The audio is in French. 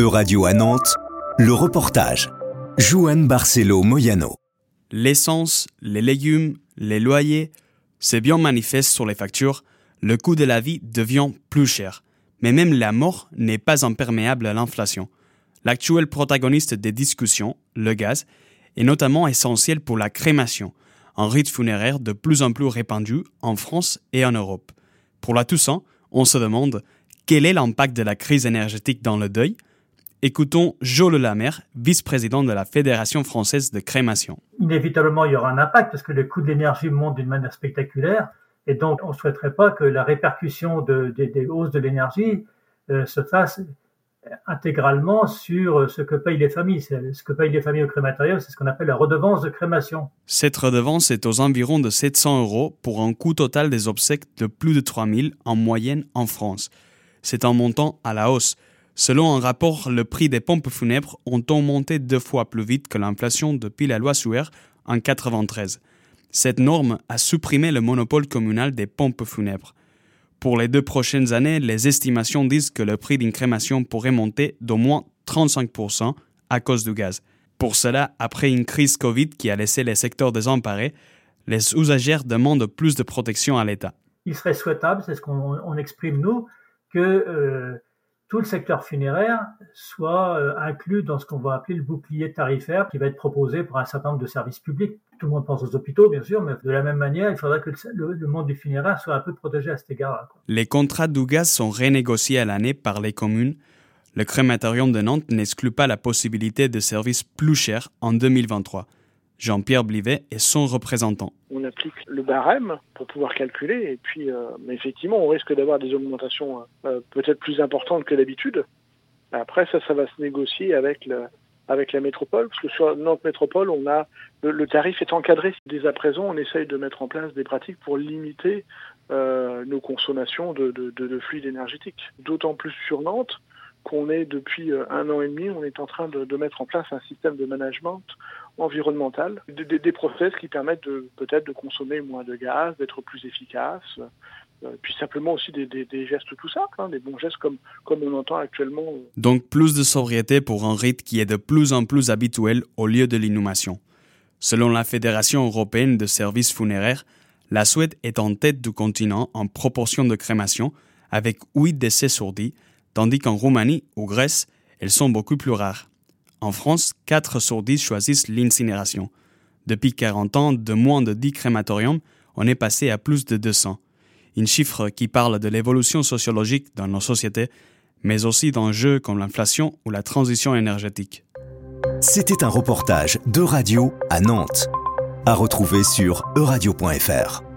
E-Radio à Nantes, le reportage. Joanne Barcelo Moyano. L'essence, les légumes, les loyers, c'est bien manifeste sur les factures, le coût de la vie devient plus cher. Mais même la mort n'est pas imperméable à l'inflation. L'actuel protagoniste des discussions, le gaz, est notamment essentiel pour la crémation, un rite funéraire de plus en plus répandu en France et en Europe. Pour la Toussaint, on se demande quel est l'impact de la crise énergétique dans le deuil Écoutons Joe Lamer, vice-président de la Fédération française de crémation. Inévitablement, il y aura un impact parce que le coût de l'énergie monte d'une manière spectaculaire. Et donc, on ne souhaiterait pas que la répercussion des hausses de l'énergie euh, se fasse intégralement sur ce que payent les familles. Ce que payent les familles au crématorium, c'est ce qu'on appelle la redevance de crémation. Cette redevance est aux environs de 700 euros pour un coût total des obsèques de plus de 3000 en moyenne en France. C'est un montant à la hausse. Selon un rapport, le prix des pompes funèbres ont augmenté deux fois plus vite que l'inflation depuis la loi Suer en 1993. Cette norme a supprimé le monopole communal des pompes funèbres. Pour les deux prochaines années, les estimations disent que le prix d'une crémation pourrait monter d'au moins 35% à cause du gaz. Pour cela, après une crise Covid qui a laissé les secteurs désemparés, les usagères demandent plus de protection à l'État. Il serait souhaitable, c'est ce qu'on exprime nous, que euh, tout le secteur funéraire soit euh, inclus dans ce qu'on va appeler le bouclier tarifaire qui va être proposé pour un certain nombre de services publics. Tout le monde pense aux hôpitaux, bien sûr, mais de la même manière, il faudrait que le, monde du funéraire soit un peu protégé à cet égard-là. Les contrats d'Ougas sont renégociés à l'année par les communes. Le crématorium de Nantes n'exclut pas la possibilité de services plus chers en 2023. Jean-Pierre Blivet est son représentant. On applique le barème pour pouvoir calculer, et puis euh, effectivement, on risque d'avoir des augmentations euh, peut-être plus importantes que d'habitude. Après, ça, ça va se négocier avec la métropole, parce que sur Nantes Métropole, on a le, tarif est encadré. Dès à présent, on essaye de mettre en place des pratiques pour limiter euh, nos consommations de, de fluides énergétiques. D'autant plus sur Nantes qu'on est depuis un an et demi, on est en train de, mettre en place un système de management environnementales, des, process qui permettent peut-être de consommer moins de gaz, d'être plus efficace, euh, puis simplement aussi des, gestes tout simples, hein, des bons gestes comme, comme on entend actuellement. Donc plus de sobriété pour un rite qui est de plus en plus habituel au lieu de l'inhumation. Selon la Fédération européenne de services funéraires, la Suède est en tête du continent en proportion de crémation, avec 8 décès sur 10, tandis qu'en Roumanie ou Grèce, elles sont beaucoup plus rares. En France, 4 sur 10 choisissent l'incinération. Depuis 40 ans, de moins de 10 crématoriums, on est passé à plus de 200. Une chiffre qui parle de l'évolution sociologique dans nos sociétés, mais aussi d'enjeux comme l'inflation ou la transition énergétique. C'était un reportage de radio à Nantes, à retrouver sur euradio.fr.